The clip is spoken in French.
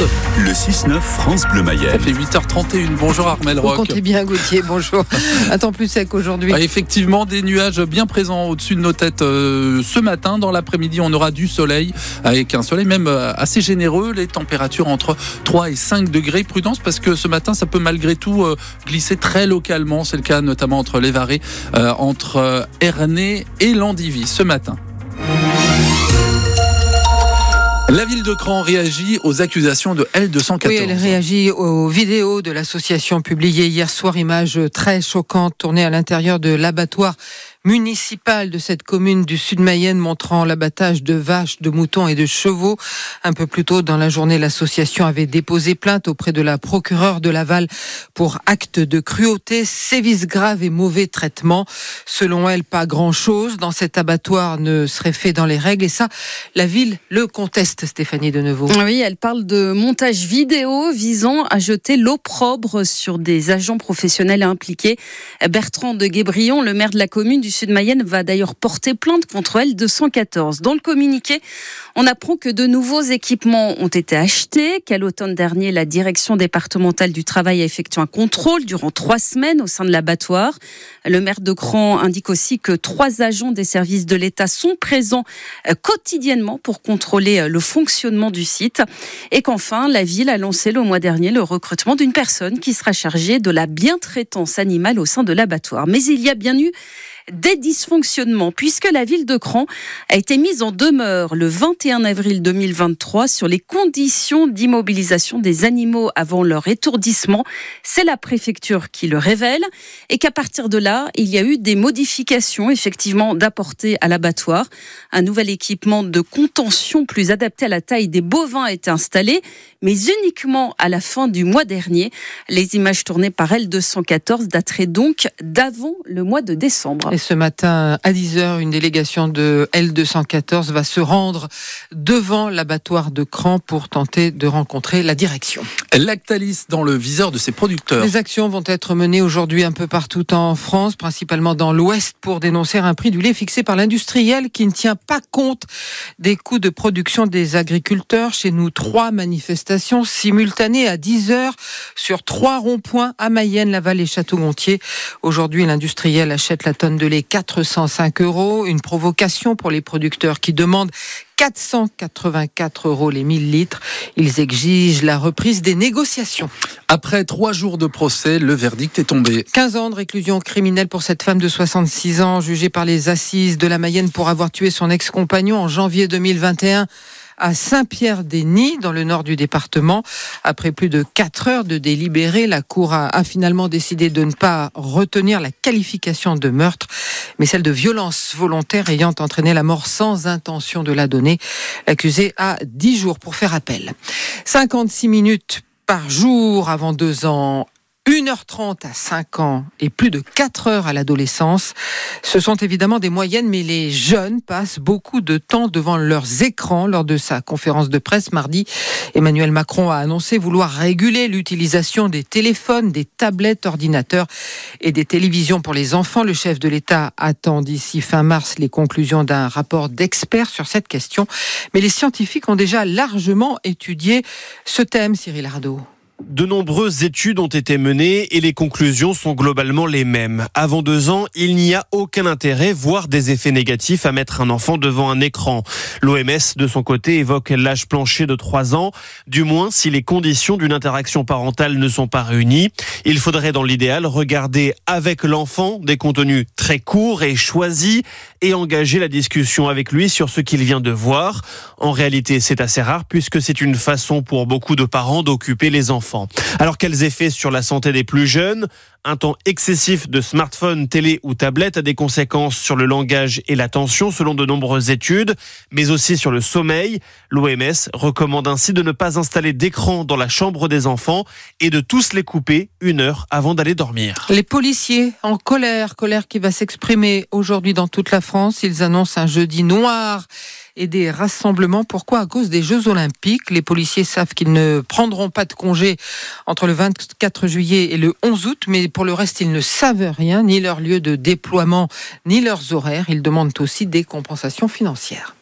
monde. Le 6-9 France Bleu Mayenne. Ça fait 8h31. Bonjour Armel Vous Rock. comptez bien Gauthier, bonjour. Un temps plus sec aujourd'hui. Ah, effectivement, des nuages bien présents au-dessus de nos têtes euh, ce matin. Dans l'après-midi, on aura du soleil, avec un soleil même euh, assez généreux. Les températures entre 3 et 5 degrés. Prudence parce que ce matin, ça peut malgré tout euh, glisser très localement. C'est le cas notamment entre les Varés, euh, entre euh, Ernée et Landivy ce matin. La ville de Cran réagit aux accusations de L214. Oui, elle réagit aux vidéos de l'association publiées hier soir, images très choquantes tournées à l'intérieur de l'abattoir municipal de cette commune du sud Mayenne montrant l'abattage de vaches, de moutons et de chevaux. Un peu plus tôt dans la journée, l'association avait déposé plainte auprès de la procureure de Laval pour acte de cruauté, sévices graves et mauvais traitements. Selon elle, pas grand-chose dans cet abattoir ne serait fait dans les règles et ça, la ville le conteste, Stéphanie Denevaux. Oui, elle parle de montage vidéo visant à jeter l'opprobre sur des agents professionnels impliqués. Bertrand de Guébrion, le maire de la commune du Sud-Mayenne, va d'ailleurs porter plainte contre elle 214. Dans le communiqué, on apprend que de nouveaux équipements ont été achetés, qu'à l'automne dernier, la direction départementale du travail a effectué un contrôle durant trois semaines au sein de l'abattoir. Le maire de Cran indique aussi que trois agents des services de l'État sont présents euh, quotidiennement pour contrôler euh, le fonctionnement du site et qu'enfin, la ville a lancé le mois dernier le recrutement d'une personne qui sera chargée de la bientraitance animale au sein de l'abattoir. Mais il y a bien eu des dysfonctionnements, puisque la ville de Cran a été mise en demeure le 21 avril 2023 sur les conditions d'immobilisation des animaux avant leur étourdissement. C'est la préfecture qui le révèle, et qu'à partir de là, il y a eu des modifications effectivement d'apporter à l'abattoir. Un nouvel équipement de contention plus adapté à la taille des bovins a été installé, mais uniquement à la fin du mois dernier. Les images tournées par L214 dateraient donc d'avant le mois de décembre. Ce matin, à 10h, une délégation de L214 va se rendre devant l'abattoir de Cran pour tenter de rencontrer la direction. Lactalis dans le viseur de ses producteurs. Les actions vont être menées aujourd'hui un peu partout en France, principalement dans l'Ouest, pour dénoncer un prix du lait fixé par l'industriel qui ne tient pas compte des coûts de production des agriculteurs. Chez nous, trois manifestations simultanées à 10 heures sur trois ronds-points à Mayenne, Laval et Château-Gontier. Aujourd'hui, l'industriel achète la tonne de lait 405 euros. Une provocation pour les producteurs qui demandent 484 euros les 1000 litres. Ils exigent la reprise des négociations. Après trois jours de procès, le verdict est tombé. 15 ans de réclusion criminelle pour cette femme de 66 ans, jugée par les assises de la Mayenne pour avoir tué son ex-compagnon en janvier 2021 à Saint-Pierre-des-Nids, dans le nord du département. Après plus de quatre heures de délibéré, la Cour a, a, finalement décidé de ne pas retenir la qualification de meurtre, mais celle de violence volontaire ayant entraîné la mort sans intention de la donner. L'accusé a 10 jours pour faire appel. 56 minutes par jour avant deux ans 1h30 à 5 ans et plus de 4 heures à l'adolescence. Ce sont évidemment des moyennes, mais les jeunes passent beaucoup de temps devant leurs écrans. Lors de sa conférence de presse mardi, Emmanuel Macron a annoncé vouloir réguler l'utilisation des téléphones, des tablettes, ordinateurs et des télévisions pour les enfants. Le chef de l'État attend d'ici fin mars les conclusions d'un rapport d'experts sur cette question. Mais les scientifiques ont déjà largement étudié ce thème, Cyril Ardo. De nombreuses études ont été menées et les conclusions sont globalement les mêmes. Avant deux ans, il n'y a aucun intérêt, voire des effets négatifs à mettre un enfant devant un écran. L'OMS, de son côté, évoque l'âge plancher de trois ans, du moins si les conditions d'une interaction parentale ne sont pas réunies. Il faudrait dans l'idéal regarder avec l'enfant des contenus très courts et choisis et engager la discussion avec lui sur ce qu'il vient de voir. En réalité, c'est assez rare puisque c'est une façon pour beaucoup de parents d'occuper les enfants. Alors quels effets sur la santé des plus jeunes? Un temps excessif de smartphone, télé ou tablette a des conséquences sur le langage et l'attention selon de nombreuses études, mais aussi sur le sommeil. L'OMS recommande ainsi de ne pas installer d'écran dans la chambre des enfants et de tous les couper une heure avant d'aller dormir. Les policiers en colère, colère qui va s'exprimer aujourd'hui dans toute la France. Ils annoncent un jeudi noir et des rassemblements. Pourquoi? À cause des Jeux Olympiques. Les policiers savent qu'ils ne prendront pas de congé entre le 24 juillet et le 11 août, mais pour le reste, ils ne savent rien, ni leur lieu de déploiement, ni leurs horaires. Ils demandent aussi des compensations financières.